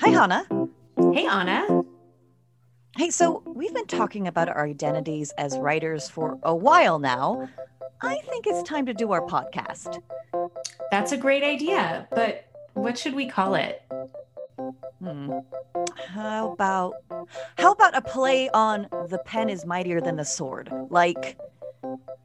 Hi, Hana. Hey, Ana. Hey, so we've been talking about our identities as writers for a while now. I think it's time to do our podcast. That's a great idea, but what should we call it? Hmm. How about how about a play on the pen is mightier than the sword? Like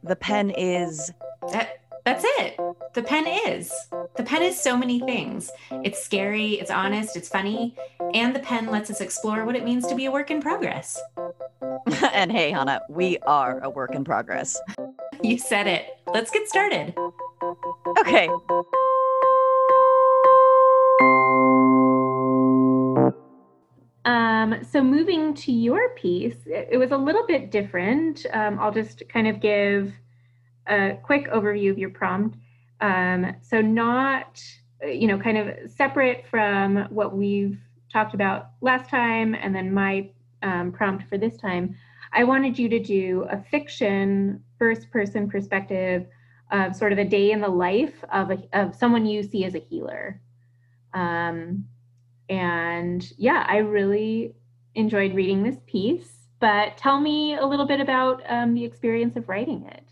the pen is That that's it. The pen is. The pen is so many things. It's scary, it's honest, it's funny, and the pen lets us explore what it means to be a work in progress. and hey, Hana, we are a work in progress. You said it. Let's get started. Okay. Um, so moving to your piece, it, it was a little bit different. Um, I'll just kind of give a quick overview of your prompt. Um, so not, you know, kind of separate from what we've talked about last time, and then my um, prompt for this time. I wanted you to do a fiction first-person perspective of sort of a day in the life of a, of someone you see as a healer. Um, and yeah, I really enjoyed reading this piece. But tell me a little bit about um, the experience of writing it.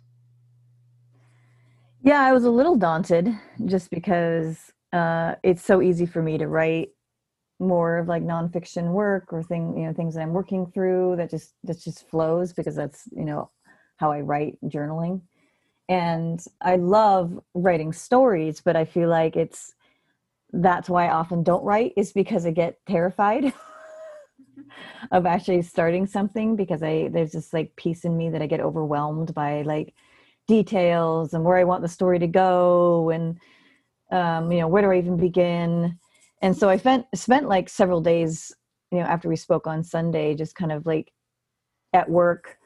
Yeah, I was a little daunted just because uh, it's so easy for me to write more of like nonfiction work or thing, you know, things that I'm working through that just that just flows because that's you know how I write journaling. And I love writing stories, but I feel like it's that's why I often don't write is because I get terrified of actually starting something because I there's this like piece in me that I get overwhelmed by like details and where I want the story to go and um, you know where do I even begin? And so I spent spent like several days you know after we spoke on Sunday just kind of like at work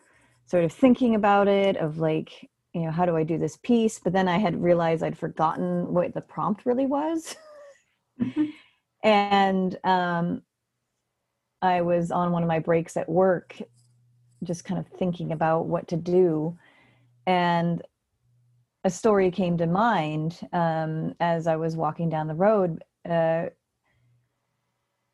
sort of thinking about it of like you know how do I do this piece? But then I had realized I'd forgotten what the prompt really was. And um, I was on one of my breaks at work, just kind of thinking about what to do. And a story came to mind um, as I was walking down the road. Uh,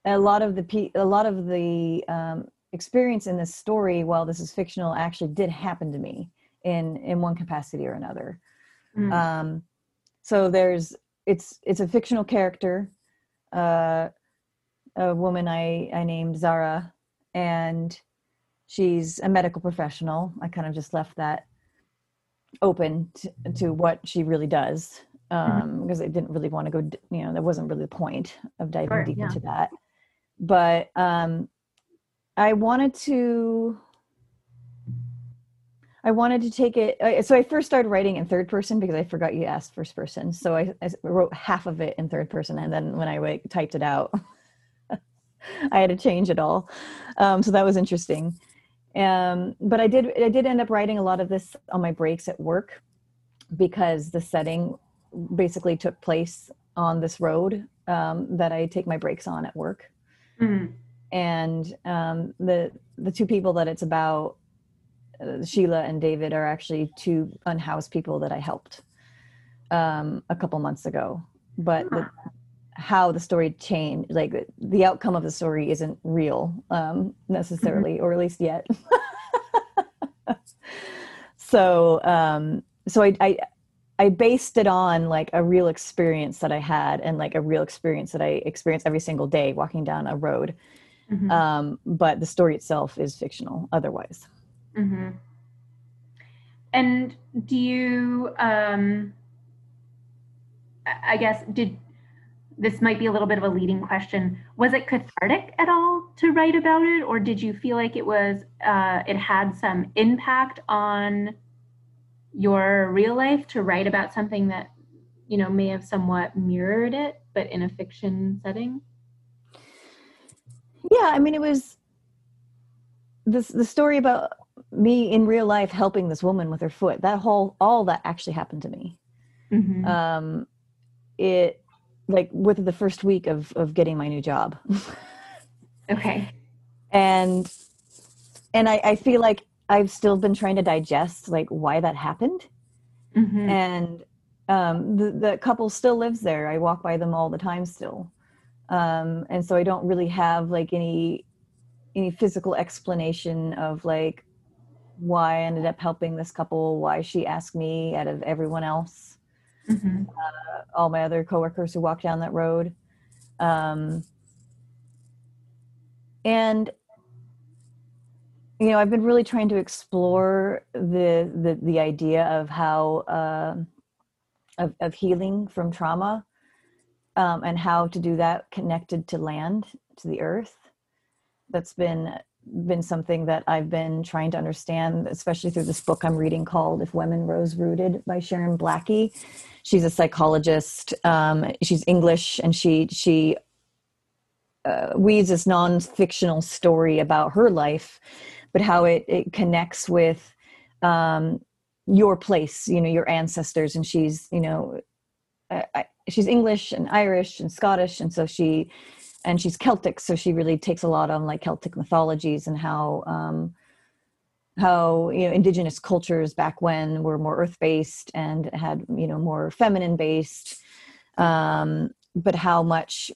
a lot of the pe- a lot of the um, experience in this story, while this is fictional, actually did happen to me in in one capacity or another. Mm. Um, so there's it's it's a fictional character, uh, a woman I I named Zara, and she's a medical professional. I kind of just left that open to, to what she really does um, mm-hmm. because I didn't really want to go. You know, that wasn't really the point of diving sure, deep yeah. into that. But um, I wanted to I wanted to take it. So I first started writing in third person because I forgot you asked first person. So I, I wrote half of it in third person, and then when I like, typed it out, I had to change it all. Um, so that was interesting. Um, but I did I did end up writing a lot of this on my breaks at work because the setting basically took place on this road um, that I take my breaks on at work. Mm-hmm. And um, the the two people that it's about uh, Sheila and David are actually two unhoused people that I helped um, a couple months ago. But the, how the story changed, like the outcome of the story, isn't real um, necessarily, mm-hmm. or at least yet. so, um, so I, I I based it on like a real experience that I had and like a real experience that I experience every single day walking down a road. Mm-hmm. Um, but the story itself is fictional otherwise. Mm-hmm. And do you, um, I guess, did this might be a little bit of a leading question. Was it cathartic at all to write about it, or did you feel like it was uh, it had some impact on your real life to write about something that you know may have somewhat mirrored it, but in a fiction setting? Yeah, I mean, it was this the story about me in real life helping this woman with her foot that whole all that actually happened to me mm-hmm. um it like within the first week of of getting my new job. Okay. And and I, I feel like i've still been trying to digest like why that happened. Mm-hmm. and um the, the couple still lives there. I walk by them all the time still. Um, and so I don't really have like any any physical explanation of like why I ended up helping this couple, why she asked me out of everyone else, Mhm. uh, all my other coworkers who walk down that road. Um, and you know, I've been really trying to explore the the the idea of how uh, of of healing from trauma, um, and how to do that connected to land, to the earth. That's been been something that I've been trying to understand, especially through this book I'm reading called "If Women Rose Rooted" by Sharon Blackie. She's a psychologist. Um, she's English, and she she uh, weaves this non-fictional story about her life but how it, it connects with um, your place you know your ancestors and she's you know I, I, she's english and irish and scottish and so she and she's celtic so she really takes a lot on like celtic mythologies and how um, how you know indigenous cultures back when were more earth-based and had you know more feminine based um, but how much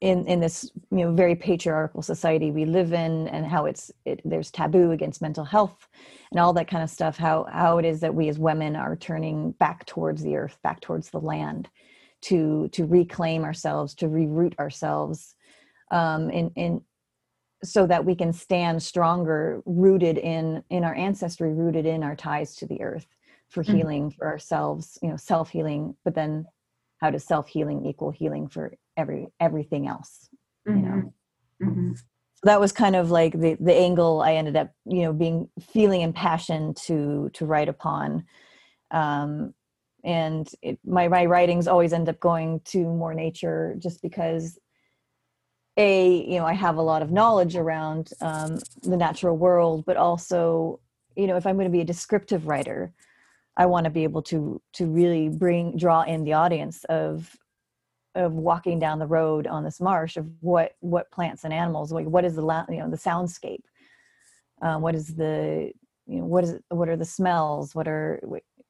in in this you know very patriarchal society we live in and how it's it, there's taboo against mental health and all that kind of stuff how how it is that we as women are turning back towards the earth back towards the land to to reclaim ourselves to reroot ourselves um in in so that we can stand stronger rooted in in our ancestry rooted in our ties to the earth for Mhm. healing for ourselves you know self healing but then how does self healing equal healing for every everything else you know Mhm. Mhm. so that was kind of like the the angle i ended up you know being feeling impassioned to to write upon um and it, my my writings always end up going to more nature just because a you know i have a lot of knowledge around um, the natural world but also you know if i'm going to be a descriptive writer i want to be able to to really bring draw in the audience of of walking down the road on this marsh of what what plants and animals like what is the la- you know the soundscape? Um, what is the you know what is what are the smells? What are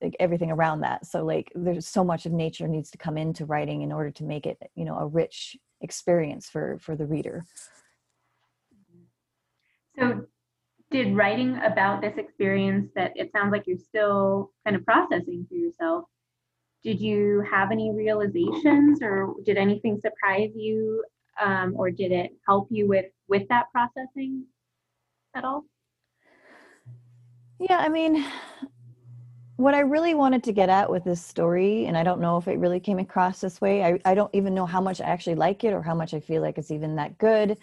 like everything around that so like there's so much of nature needs to come into writing in order to make it you know a rich experience for for the reader So, did writing about this experience that it sounds like you're still kind of processing for yourself, did you have any realizations or did anything surprise you um, or did it help you with with that processing at all? Yeah, I mean, what I really wanted to get at with this story, and I don't know if it really came across this way, I, I don't even know how much I actually like it or how much I feel like it's even that good.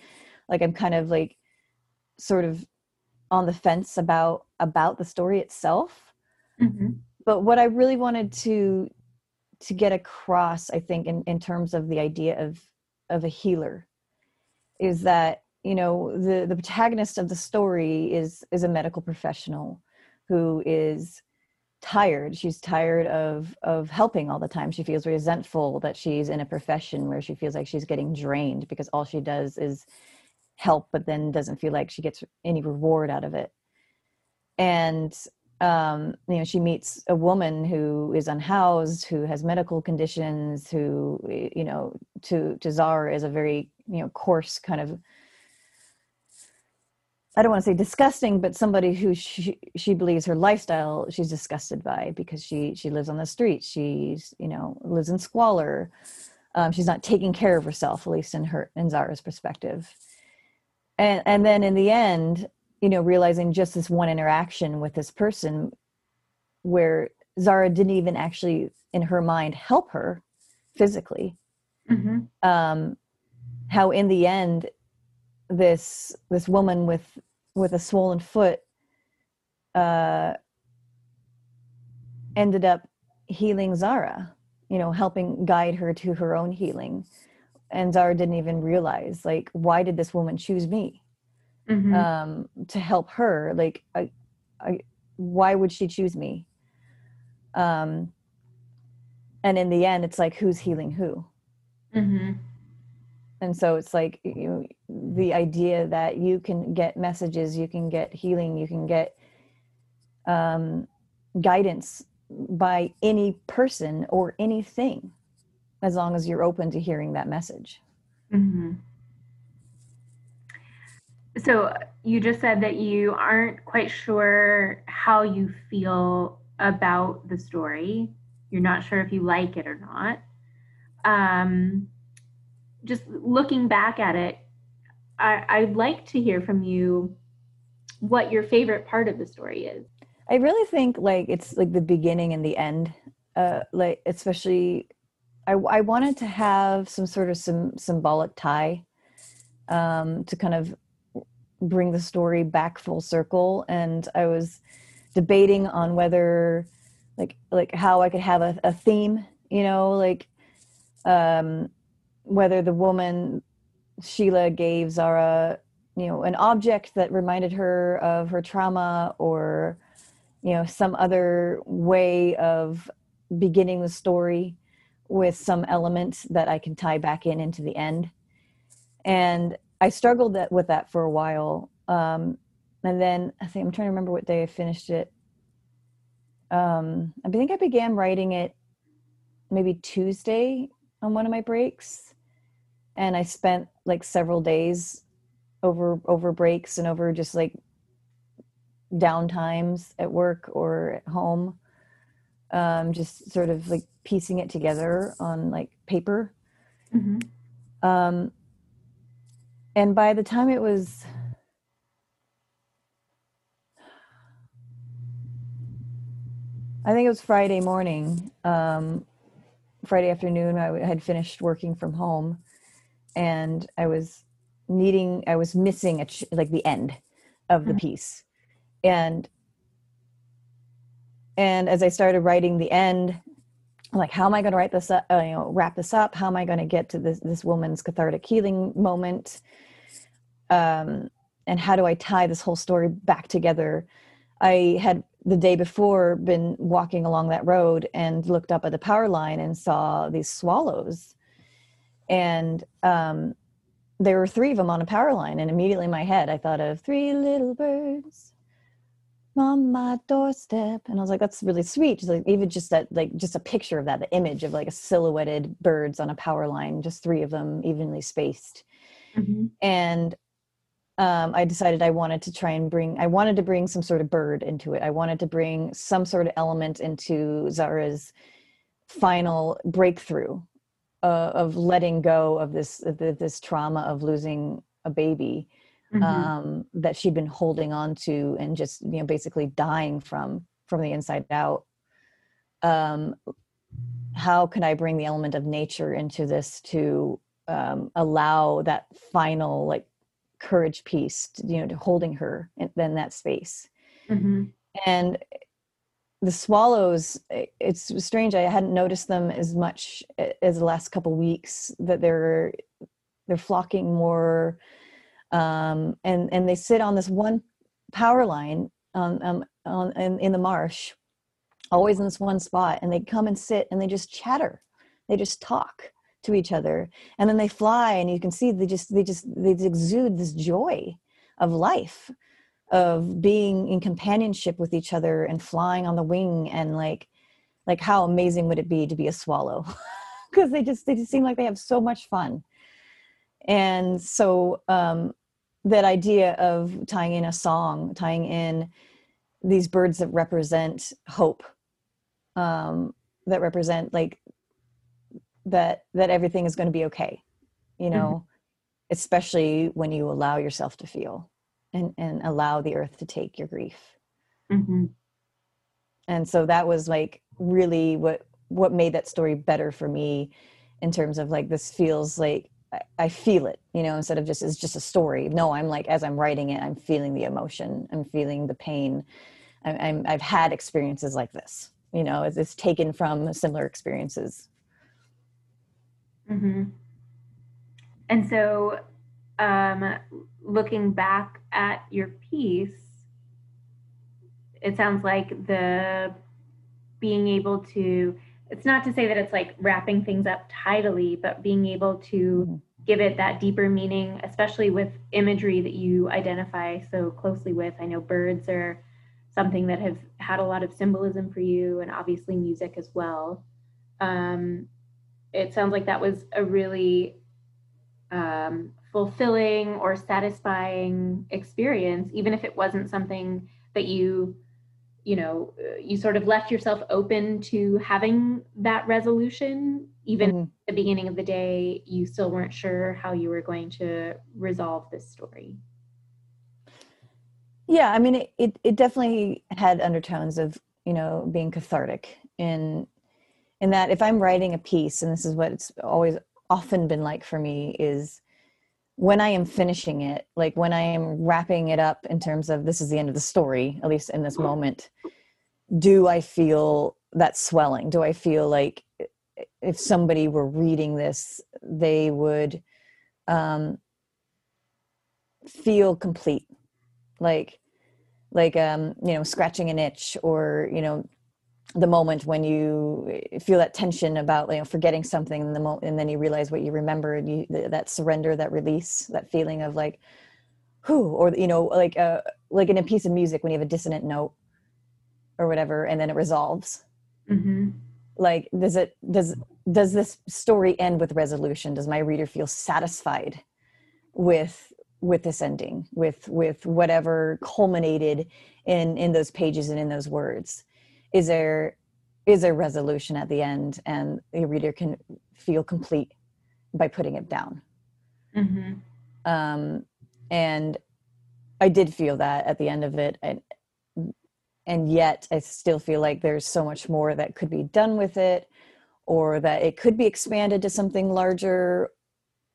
Like I'm kind of like sort of on the fence about about the story itself. Mm-hmm. But what I really wanted to to get across, I think, in, in terms of the idea of of a healer, is that you know the the protagonist of the story is is a medical professional who is tired. She's tired of of helping all the time. She feels resentful that she's in a profession where she feels like she's getting drained because all she does is help but then doesn't feel like she gets any reward out of it. And um you know she meets a woman who is unhoused who has medical conditions who you know to to Zara is a very you know coarse kind of I don't want to say disgusting, but somebody who she, she believes her lifestyle she's disgusted by because she she lives on the street. She's you know lives in squalor. Um, she's not taking care of herself, at least in her in Zara's perspective. And and then in the end, you know, realizing just this one interaction with this person, where Zara didn't even actually in her mind help her physically. Mm-hmm. Um, how in the end this this woman with with a swollen foot uh ended up healing Zara you know helping guide her to her own healing and Zara didn't even realize like why did this woman choose me Mm-hmm. um to help her like I, I why would she choose me um and in the end it's like who's healing who mm-hmm. And so it's like you the idea that you can get messages you can get healing you can get um, guidance by any person or anything as long as you're open to hearing that message Mm-hmm. So you just said that you aren't quite sure how you feel about the story. You're not sure if you like it or not. Um, just looking back at it, I, I'd like to hear from you what your favorite part of the story is. I really think like it's like the beginning and the end. Uh, like especially, I I wanted to have some sort of some symbolic tie, um, to kind of bring the story back full circle. And I was debating on whether, like, like how I could have a, a theme. You know, like, um, whether the woman Sheila gave Zara, you know, an object that reminded her of her trauma or you know some other way of beginning the story with some element that I can tie back in into the end. And I struggled that, with that for a while. Um, and then I think I'm trying to remember what day I finished it. Um, I think I began writing it maybe Tuesday on one of my breaks. And I spent like several days over over breaks and over just like downtimes at work or at home um, just sort of like piecing it together on like paper mm-hmm. um, and by the time it was i think it was friday morning um, friday afternoon i had finished working from home and i was needing i was missing a ch- like the end of the mm-hmm. piece. And and as i started writing the end I'm like how am i going to write this up uh, you know wrap this up? How am i going to get to this this woman's cathartic healing moment? Um and how do i tie this whole story back together? I had the day before been walking along that road and looked up at the power line and saw these swallows and um there were three of them on a power line and immediately in my head i thought of three little birds on my doorstep. And i was like that's really sweet. Just like even just that like just a picture of that the image of like a silhouetted birds on a power line just three of them evenly spaced. Mm-hmm. and um, i decided i wanted to try and bring i wanted to bring some sort of bird into it. I wanted to bring some sort of element into zara's final breakthrough uh, of letting go of this of this trauma of losing a baby mm-hmm. um, that she'd been holding on to and just you know basically dying from from the inside out um, how can i bring the element of nature into this to um, allow that final like courage piece to, you know to holding her in, in that space mm-hmm. and the swallows it's strange i hadn't noticed them as much as the last couple weeks that they're they're flocking more um, and and they sit on this one power line um, um, on in, in the marsh, always in this one spot, and they come and sit and they just chatter, they just talk to each other, and then they fly, and you can see they just they just they exude this joy of life, of being in companionship with each other and flying on the wing and like like how amazing would it be to be a swallow? Because they just they just seem like they have so much fun. And so um, that idea of tying in a song tying in these birds that represent hope um, that represent like that that everything is going to be okay you know mm-hmm. especially when you allow yourself to feel and and allow the earth to take your grief mm-hmm. and so that was like really what what made that story better for me in terms of like this feels like I feel it, you know, instead of just it's just a story. No, I'm like as I'm writing it, I'm feeling the emotion, I'm feeling the pain. I'm, i have had experiences like this, you know, it's, it's taken from similar experiences. Mm-hmm. And so, um, looking back at your piece, it sounds like the being able to it's not to say that it's like wrapping things up tidily, but being able to mm-hmm. give it that deeper meaning, especially with imagery that you identify so closely with. I know birds are something that have had a lot of symbolism for you, and obviously music as well. Um, it sounds like that was a really um, fulfilling or satisfying experience, even if it wasn't something that you, you know, you sort of left yourself open to having that resolution. Even Mhm. at the beginning of the day, you still weren't sure how you were going to resolve this story. yeah i mean it, it, it definitely had undertones of you know being cathartic in in that if i'm writing a piece and this is what it's always often been like for me is when i am finishing it like when i am wrapping it up in terms of this is the end of the story at least in this moment do i feel that swelling? Do i feel like if somebody were reading this they would um feel complete? Like like um you know scratching an itch or you know the moment when you feel that tension about you know forgetting something in the moment and then you realize what you remember and you th- that surrender that release that feeling of like who or you know like uh like in a piece of music when you have a dissonant note or whatever and then it resolves. Mm-hmm. like does it does does this story end with resolution? Does my reader feel satisfied with with this ending with with whatever culminated in in those pages and in those words is there is there resolution at the end and the reader can feel complete by putting it down Mm-hmm. um and i did feel that at the end of it and and yet i still feel like there's so much more that could be done with it or that it could be expanded to something larger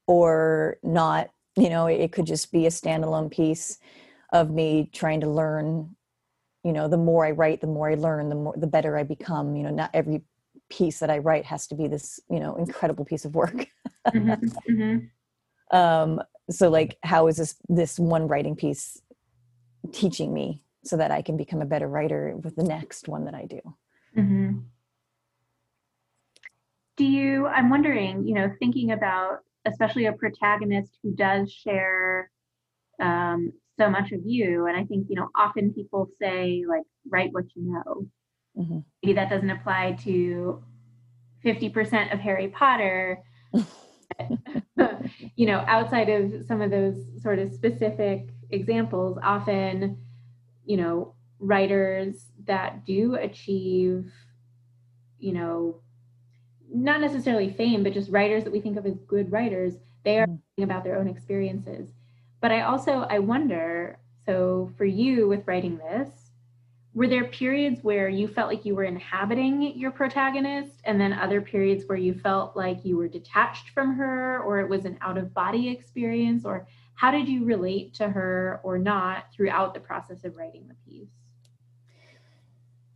or not you know it could just be a standalone piece of me trying to learn you know the more i write the more i learn the more the better i become you know not every piece that i write has to be this you know incredible piece of work Mm-hmm. Mm-hmm. um so like how is this this one writing piece teaching me so that i can become a better writer with the next one that i do Mm-hmm. Do you, I'm wondering, you know, thinking about especially a protagonist who does share um, so much of you, and I think, you know, often people say, like, write what you know. Mhm. Maybe that doesn't apply to 50% of Harry Potter. you know, outside of some of those sort of specific examples, often, you know, writers that do achieve, you know, not necessarily fame, but just writers that we think of as good writers, they are Mhm. about their own experiences. But I also I wonder, so for you with writing this, were there periods where you felt like you were inhabiting your protagonist and then other periods where you felt like you were detached from her or it was an out of body experience or how did you relate to her or not throughout the process of writing the piece?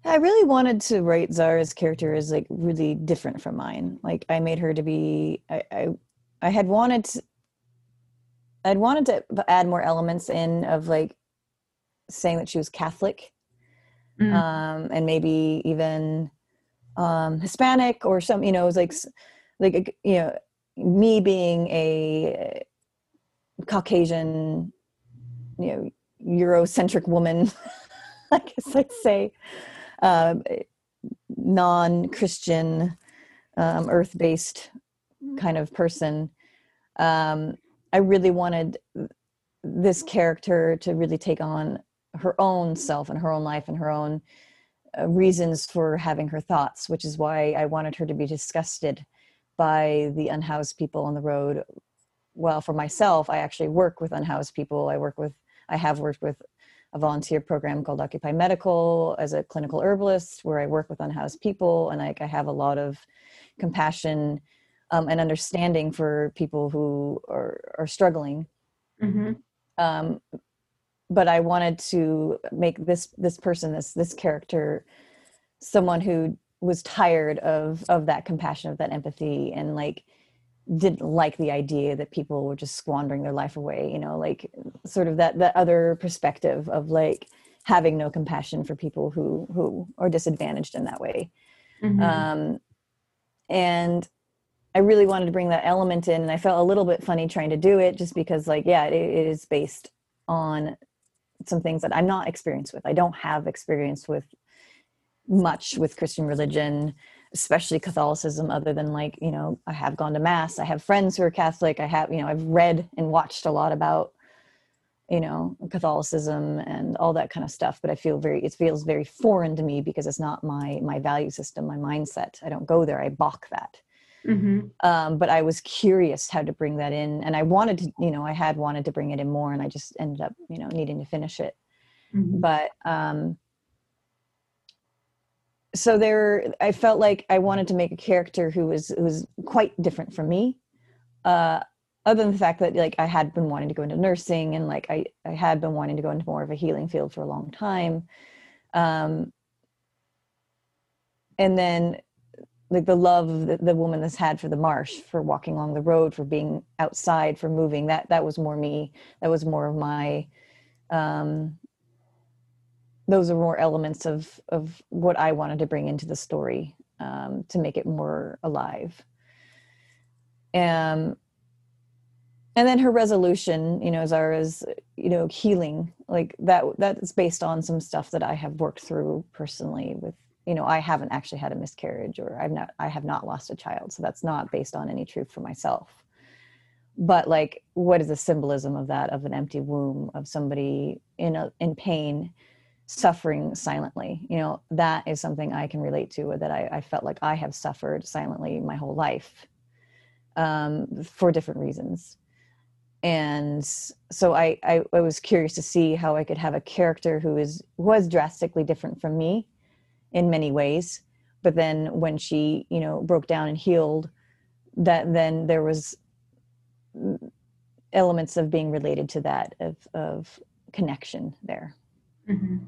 i really wanted to write zara's character as like really different from mine like i made her to be i i, I had wanted to, i'd wanted to add more elements in of like saying that she was catholic Mm. um, and maybe even um, Hispanic or some, you know, it was like, like you know, me being a Caucasian, you know, Eurocentric woman, I guess I'd say, um, non-Christian, um, earth-based kind of person. Um, I really wanted this character to really take on her own self and her own life and her own uh, reasons for having her thoughts, which is why I wanted her to be disgusted by the unhoused people on the road. Well, for myself, I actually work with unhoused people. I work with, I have worked with a volunteer program called Occupy Medical as a clinical herbalist, where I work with unhoused people, and I, I have a lot of compassion um, and understanding for people who are, are struggling Mm-hmm. um, but I wanted to make this this person this this character someone who was tired of of that compassion of that empathy and like didn't like the idea that people were just squandering their life away you know like sort of that that other perspective of like having no compassion for people who who are disadvantaged in that way Mm-hmm. um, and I really wanted to bring that element in, and I felt a little bit funny trying to do it, just because, like, yeah, it, it is based on some things that I'm not experienced with. I don't have experience with much with Christian religion, especially Catholicism, other than like, you know, I have gone to mass, I have friends who are Catholic, I have, you know, I've read and watched a lot about, you know, Catholicism and all that kind of stuff. But I feel very, it feels very foreign to me because it's not my, my value system, my mindset. I don't go there. I balk that. Mhm. Um, but I was curious how to bring that in. And I wanted to, you know, I had wanted to bring it in more and I just ended up, you know, needing to finish it Mhm. but um so there i felt like i wanted to make a character who was who was quite different from me uh other than the fact that like i had been wanting to go into nursing and like i i had been wanting to go into more of a healing field for a long time um and then like the love that the woman has had for the marsh for walking along the road for being outside for moving that that was more me that was more of my um those are more elements of of what I wanted to bring into the story um, to make it more alive. Um, and then her resolution, you know, as far as you know, healing, like that that is based on some stuff that I have worked through personally. With you know, I haven't actually had a miscarriage, or I've not I have not lost a child, so that's not based on any truth for myself. But like, what is the symbolism of that? Of an empty womb, of somebody in a in pain suffering silently you know that is something i can relate to that i, I felt like i have suffered silently my whole life um, for different reasons and so I, I i was curious to see how i could have a character who is was drastically different from me in many ways but then when she you know broke down and healed that then there was elements of being related to that of of connection there Mhm.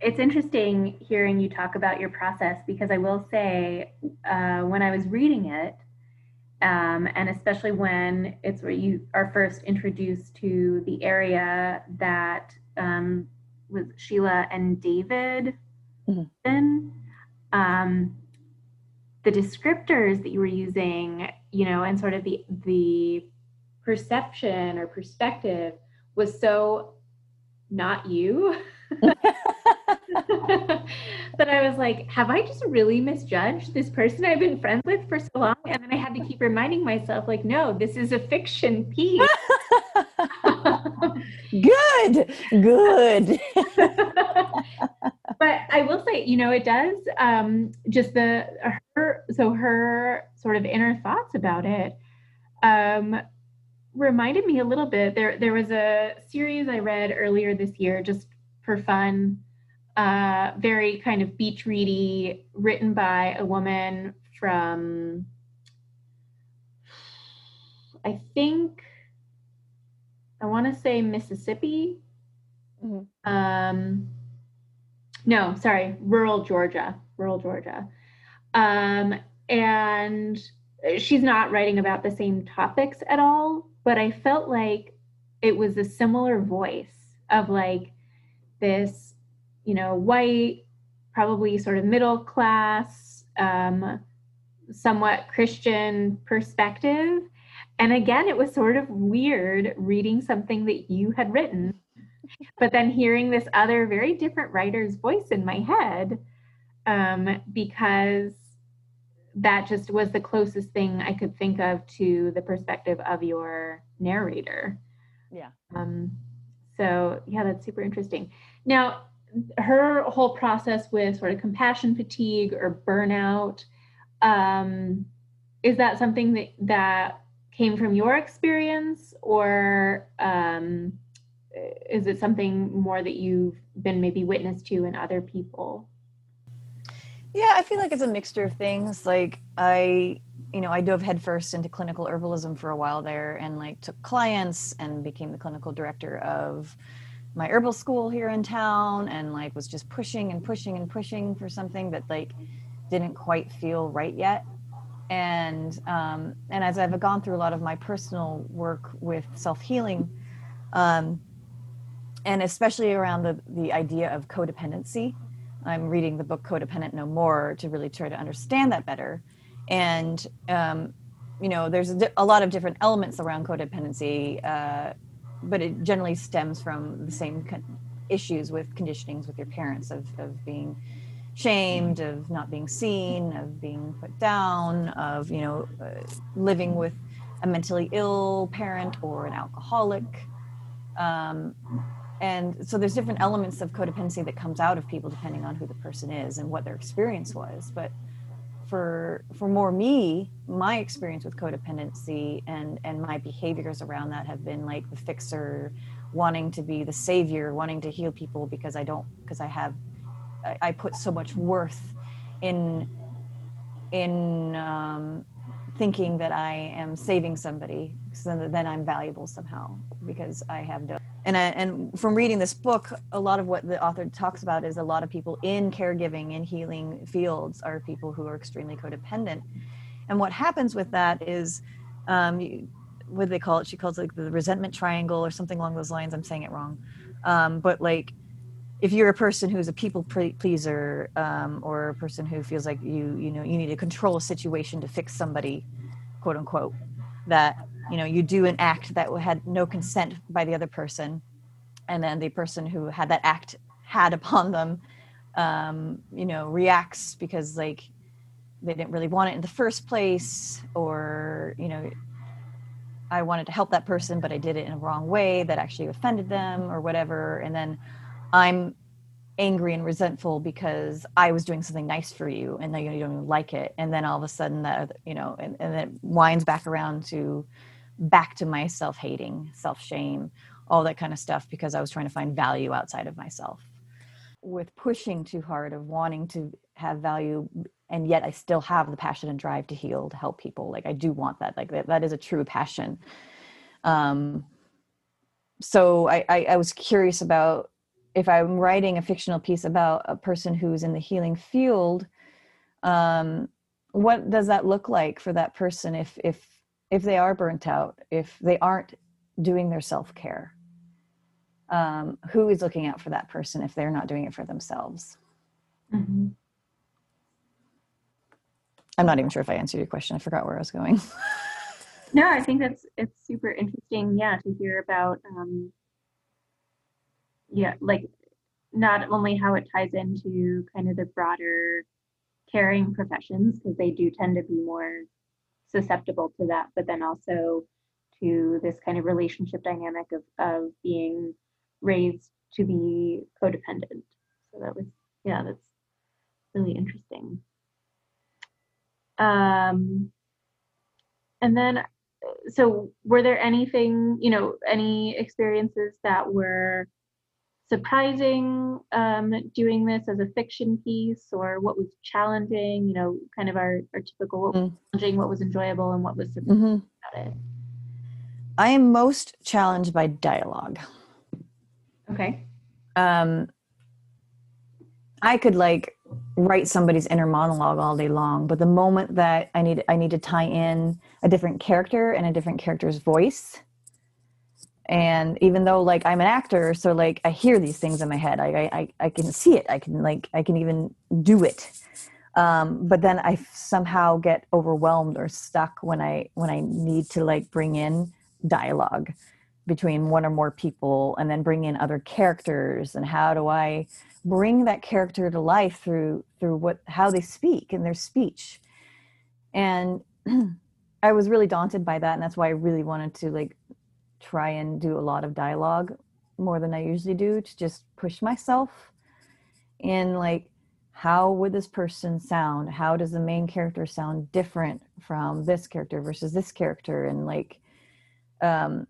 It's interesting hearing you talk about your process because I will say, uh, when I was reading it, um, and especially when it's where you are first introduced to the area that um, was Sheila and David Mhm. um, the descriptors that you were using, you know, and sort of the the perception or perspective was so not you that I was like, have I just really misjudged this person I've been friends with for so long? And then I had to keep reminding myself, like, no, this is a fiction piece. good good but I will say, you know, it does um, just the her so her sort of inner thoughts about it um, reminded me a little bit. There there was a series I read earlier this year just for fun, uh, very kind of beach ready, written by a woman from I think I want to say Mississippi. Mhm. Um, no, sorry, rural Georgia, rural Georgia. Um, and she's not writing about the same topics at all, but I felt like it was a similar voice of like this, you know, white, probably sort of middle class, um, somewhat Christian perspective. And again, it was sort of weird reading something that you had written but then hearing this other very different writer's voice in my head um, because that just was the closest thing I could think of to the perspective of your narrator. Yeah. Um, so yeah, that's super interesting. Now, her whole process with sort of compassion fatigue or burnout, um, is that something that that came from your experience, or um, is it something more that you've been maybe witness to in other people? Yeah, I feel like it's a mixture of things. Like I, you know, I dove headfirst into clinical herbalism for a while there and like took clients and became the clinical director of my herbal school here in town and like was just pushing and pushing and pushing for something that like didn't quite feel right yet. And um and as I've gone through a lot of my personal work with self-healing, um and especially around the the idea of codependency I'm reading the book Codependent No More to really try to understand that better. And, um, you know, there's a, a lot of different elements around codependency, uh, but it generally stems from the same issues with conditionings with your parents of, of being shamed of not being seen of being put down of you know uh, living with a mentally ill parent or an alcoholic. Um, and so there's different elements of codependency that comes out of people depending on who the person is and what their experience was. But for for more me my experience with codependency and and my behaviors around that have been like the fixer wanting to be the savior wanting to heal people because i don't because i have I, put so much worth in in um, thinking that I am saving somebody, so then I'm valuable somehow because I have done. And I, and from reading this book, a lot of what the author talks about is a lot of people in caregiving and healing fields are people who are extremely codependent. And what happens with that is, um, what do they call it? She calls it like the resentment triangle or something along those lines. I'm saying it wrong, um, but like if you're a person who's a people pleaser um, or a person who feels like you you know you need to control a situation to fix somebody quote unquote that you know you do an act that had no consent by the other person and then the person who had that act had upon them um, you know reacts because like they didn't really want it in the first place or you know i wanted to help that person but i did it in a wrong way that actually offended them or whatever and then I'm angry and resentful because I was doing something nice for you and now you don't even like it. And then all of a sudden that, you know, and, and then it winds back around to back to my self hating, self shame, all that kind of stuff because I was trying to find value outside of myself. With pushing too hard of wanting to have value and yet I still have the passion and drive to heal, to help people. Like I do want that. Like that, that is a true passion. Um, so I, I, I was curious about if I'm writing a fictional piece about a person who's in the healing field, um, what does that look like for that person if if if they are burnt out, if they aren't doing their self care? Um, who is looking out for that person if they're not doing it for themselves? Mm-hmm. I'm not even sure if I answered your question. I forgot where I was going. no, I think that's it's super interesting. Yeah, to hear about um, yeah, like not only how it ties into kind of the broader caring professions, because they do tend to be more susceptible to that, but then also to this kind of relationship dynamic of, of being raised to be codependent. So that was, yeah, that's really interesting. Um, and then, so were there anything, you know, any experiences that were surprising um, doing this as a fiction piece or what was challenging you know kind of our, our typical what was mm. challenging what was enjoyable and what was surprising mm-hmm. about it i am most challenged by dialogue okay um i could like write somebody's inner monologue all day long but the moment that i need i need to tie in a different character and a different character's voice and even though like i'm an actor so like i hear these things in my head. I i, I can see it. I can like i can even do it. Um, but then i somehow get overwhelmed or stuck when i when i need to like bring in dialogue between one or more people and then bring in other characters and how do i bring that character to life through through what how they speak and their speech. And i was really daunted by that and that's why i really wanted to like try and do a lot of dialogue more than I usually do to just push myself. In like how would this person sound? How does the main character sound different from this character versus this character? And like um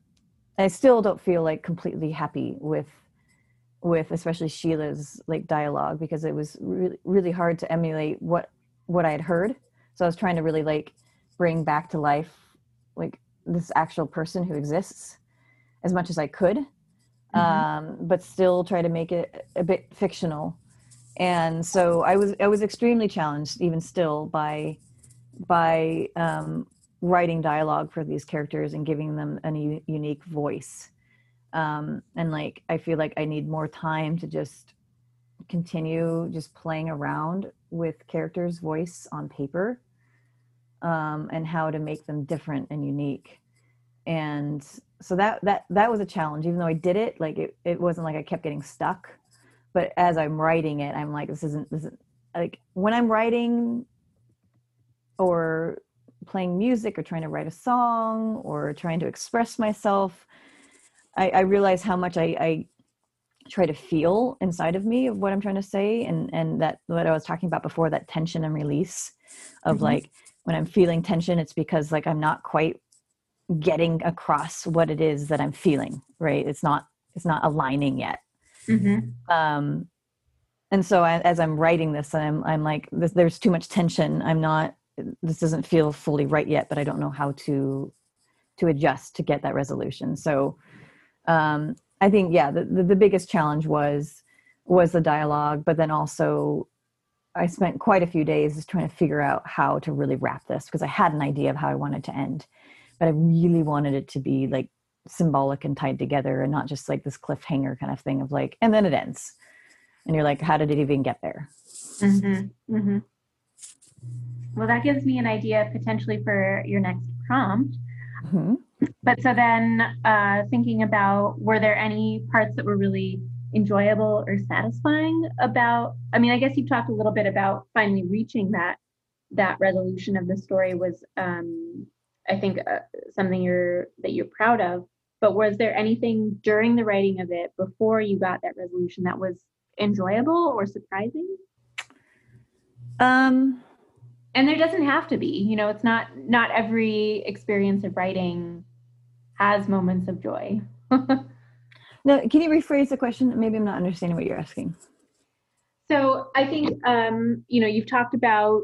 i still don't feel like completely happy with with especially sheila's like dialogue because it was really really hard to emulate what what i had heard. So i was trying to really like bring back to life like this actual person who exists as much as I could, mm-hmm. um, but still try to make it a bit fictional. And so I was I was extremely challenged, even still, by by um, writing dialogue for these characters and giving them a u- unique voice. Um, and like I feel like I need more time to just continue just playing around with characters' voice on paper um, and how to make them different and unique and so that that that was a challenge even though i did it like it, it wasn't like i kept getting stuck but as i'm writing it i'm like this isn't this is like when i'm writing or playing music or trying to write a song or trying to express myself i, I realize how much I, I try to feel inside of me of what i'm trying to say and and that what i was talking about before that tension and release of Mhm. like when i'm feeling tension it's because like i'm not quite getting across what it is that i'm feeling right? It's not it's not aligning yet. Mhm. um and so I, as i'm writing this i'm i'm like this, there's too much tension. I'm not this doesn't feel fully right yet but i don't know how to to adjust to get that resolution. So um i think yeah the, the, the biggest challenge was was the dialogue but then also i spent quite a few days just trying to figure out how to really wrap this because i had an idea of how i wanted to end but i really wanted it to be like symbolic and tied together and not just like this cliffhanger kind of thing of like and then it ends and you're like how did it even get there Mm-hmm. Mm-hmm. Well, that gives me an idea potentially for your next prompt. Mhm. But so then, uh, thinking about were there any parts that were really enjoyable or satisfying about? I mean, I guess you talked a little bit about finally reaching that that resolution of the story was, um, I think, uh, something you're that you're proud of. But was there anything during the writing of it before you got that resolution that was enjoyable or surprising? um and there doesn't have to be you know it's not not every experience of writing has moments of joy no can you rephrase the question maybe i'm not understanding what you're asking so i think um you know you've talked about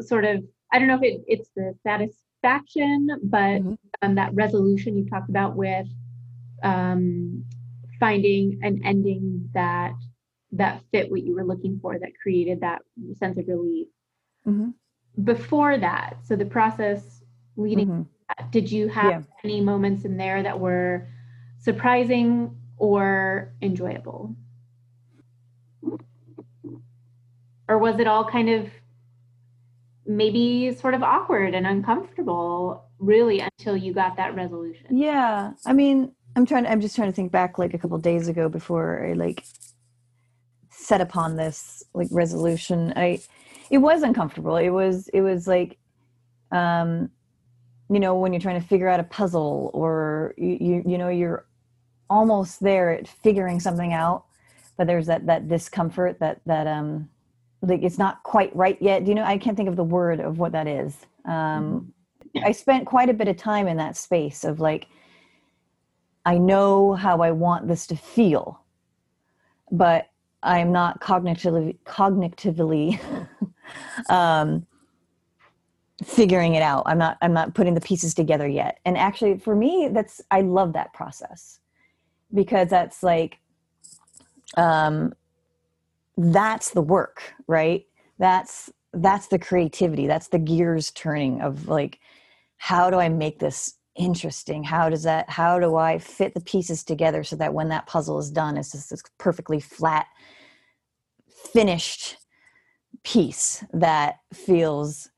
sort of i don't know if it, it's the satisfaction but Mhm. um, that resolution you talked about with um finding an ending that that fit what you were looking for that created that sense of relief Mhm. before that so the process leading Mhm. that, did you have Yeah. any moments in there that were surprising or enjoyable or was it all kind of maybe sort of awkward and uncomfortable really until you got that resolution. Yeah i mean i'm trying i'm just trying to think back like a couple days ago before i like set upon this like resolution. I it was uncomfortable. It was it was like um you know when you're trying to figure out a puzzle or you you, you know you're almost there at figuring something out but there's that that discomfort that that um like it's not quite right yet. Do you know i can't think of the word of what that is. Um i spent quite a bit of time in that space of like i know how i want this to feel but i'm not cognitively cognitively um figuring it out. I'm not i'm not putting the pieces together yet. And actually for me that's i love that process because that's like um that's the work right? That's that's the creativity. That's the gears turning of like how do i make this interesting? How does that how do i fit the pieces together so that when that puzzle is done it's just this perfectly flat finished piece that feels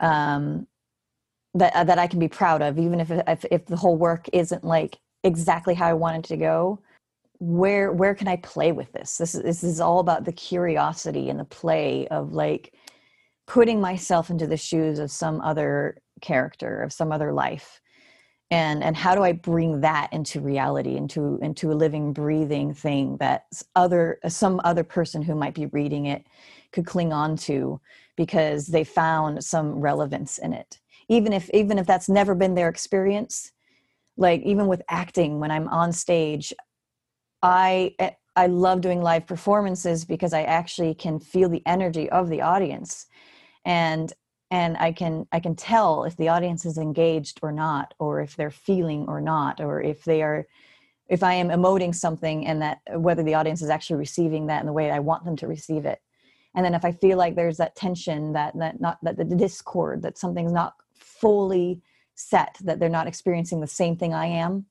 um that uh, that i can be proud of even if, if if the whole work isn't like exactly how i want it to go where where can i play with this? This is this is all about the curiosity and the play of like putting myself into the shoes of some other character of some other life. And and how do i bring that into reality into into a living breathing thing that other some other person who might be reading it could cling on to because they found some relevance in it. Even if even if that's never been their experience like even with acting when i'm on stage i eh, i love doing live performances because i actually can feel the energy of the audience. And and i can i can tell if the audience is engaged or not or if they're feeling or not or if they are if i am emoting something and that whether the audience is actually receiving that in the way i want them to receive it. And then if i feel like there's that tension that that not that the discord that something's not fully set that they're not experiencing the same thing i am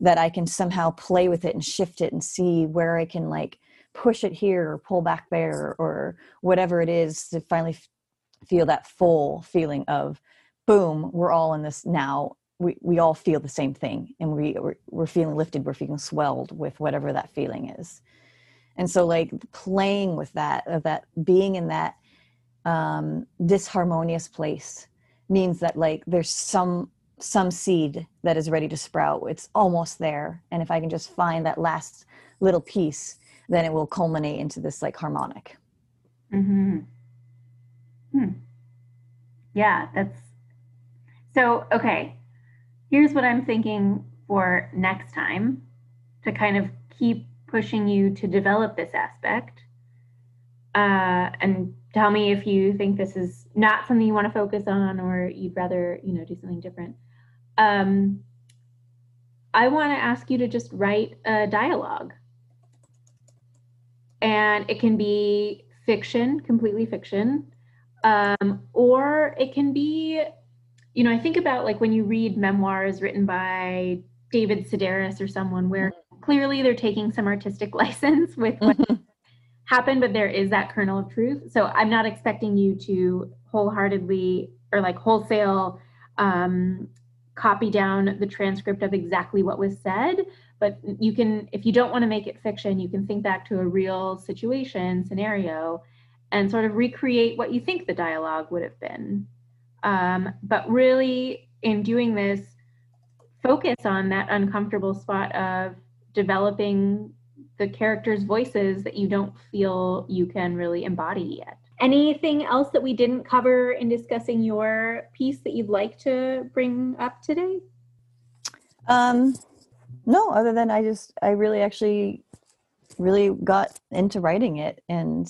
that i can somehow play with it and shift it and see where i can like push it here or pull back there or whatever it is to finally f- feel that full feeling of boom we're all in this now. We, we all feel the same thing and we we're, we're feeling lifted we're feeling swelled with whatever that feeling is. And so like playing with that of that being in that um disharmonious place means that like there's some some seed that is ready to sprout it's almost there and if i can just find that last little piece then it will culminate into this like harmonic Mm-hmm. Hmm. Yeah, that's so okay. Here's what I'm thinking for next time to kind of keep pushing you to develop this aspect. Uh, and tell me if you think this is not something you want to focus on or you'd rather, you know, do something different. Um, I want to ask you to just write a dialogue. And it can be fiction, completely fiction, um, or it can be, you know, I think about like when you read memoirs written by David Sedaris or someone where clearly they're taking some artistic license with what happened, but there is that kernel of truth. So I'm not expecting you to wholeheartedly or like wholesale um, copy down the transcript of exactly what was said, but you can if you don't want to make it fiction you can think back to a real situation scenario and sort of recreate what you think the dialogue would have been. Um, but really in doing this focus on that uncomfortable spot of developing the characters voices that you don't feel you can really embody yet anything else that we didn't cover in discussing your piece that you'd like to bring up today? Um no other than i just i really actually really got into writing it and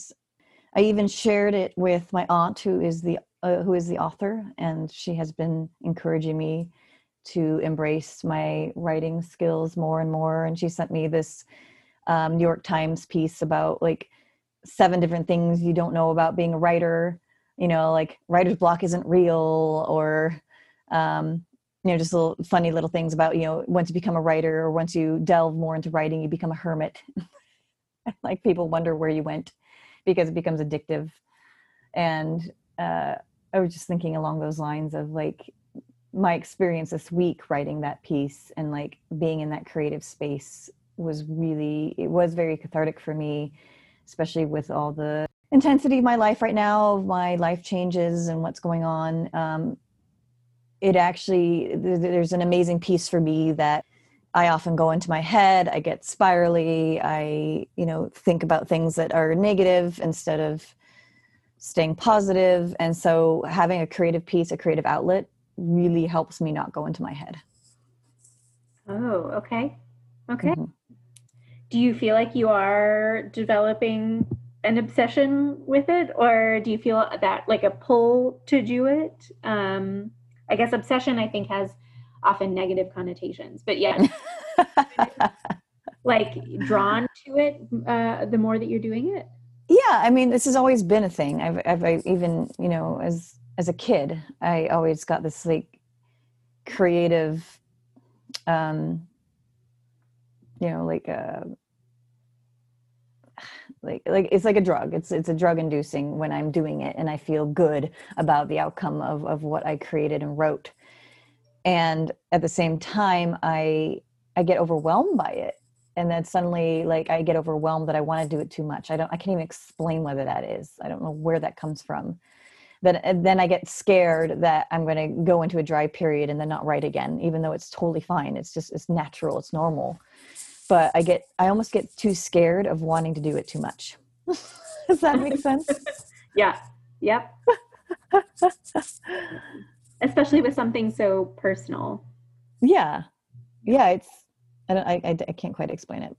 i even shared it with my aunt who is the uh, who is the author and she has been encouraging me to embrace my writing skills more and more and she sent me this um, new york times piece about like seven different things you don't know about being a writer you know like writer's block isn't real or um, you know just little funny little things about you know once you become a writer or once you delve more into writing you become a hermit. Like people wonder where you went because it becomes addictive. And uh, i was just thinking along those lines of like my experience this week writing that piece and like being in that creative space was really it was very cathartic for me especially with all the intensity of my life right now my life changes and what's going on um, it actually there's an amazing piece for me that i often go into my head i get spirally i you know think about things that are negative instead of staying positive. and so having a creative piece a creative outlet really helps me not go into my head oh okay okay mm-hmm. Do you feel like you are developing an obsession with it or do you feel that like a pull to do it um I guess obsession I think has often negative connotations, but yeah, like drawn to it uh, the more that you're doing it. Yeah, I mean, this has always been a thing. I've, I've I even you know as as a kid, I always got this like creative, um, you know, like a uh, like like it's like a drug. It's it's a drug inducing when i'm doing it and i feel good about the outcome of of what i created and wrote. And at the same time i i get overwhelmed by it. And then suddenly like i get overwhelmed that i want to do it too much. I don't i can't even explain whether that is. I don't know where that comes from. Then then i get scared that i'm going to go into a dry period and then not write again even though it's totally fine. It's just it's natural. It's normal but I get I almost get too scared of wanting to do it too much. Does that make sense? yeah. Yep. Especially with something so personal. Yeah. Yeah, it's I don't I, I, I can't quite explain it.